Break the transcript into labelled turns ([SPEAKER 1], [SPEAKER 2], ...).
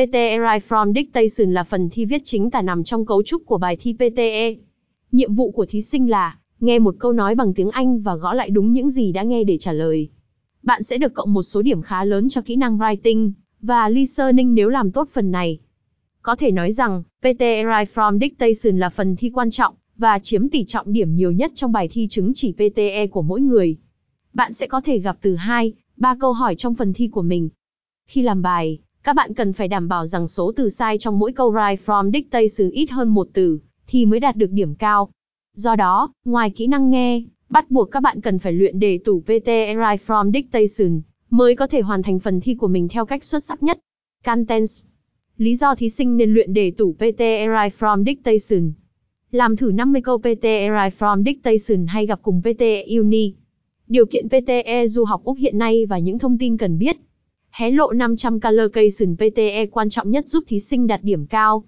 [SPEAKER 1] PTE Write from Dictation là phần thi viết chính tả nằm trong cấu trúc của bài thi PTE. Nhiệm vụ của thí sinh là nghe một câu nói bằng tiếng Anh và gõ lại đúng những gì đã nghe để trả lời. Bạn sẽ được cộng một số điểm khá lớn cho kỹ năng writing và listening nếu làm tốt phần này. Có thể nói rằng, PTE Write from Dictation là phần thi quan trọng và chiếm tỷ trọng điểm nhiều nhất trong bài thi chứng chỉ PTE của mỗi người. Bạn sẽ có thể gặp từ 2, 3 câu hỏi trong phần thi của mình. Khi làm bài, các bạn cần phải đảm bảo rằng số từ sai trong mỗi câu write from dictation ít hơn một từ, thì mới đạt được điểm cao. Do đó, ngoài kỹ năng nghe, bắt buộc các bạn cần phải luyện đề tủ PTE write from dictation, mới có thể hoàn thành phần thi của mình theo cách xuất sắc nhất. Contents Lý do thí sinh nên luyện đề tủ PTE write from dictation làm thử 50 câu PTE Write from Dictation hay gặp cùng PTE Uni. Điều kiện PTE du học Úc hiện nay và những thông tin cần biết. Hé lộ 500 color Collocation PTE quan trọng nhất giúp thí sinh đạt điểm cao.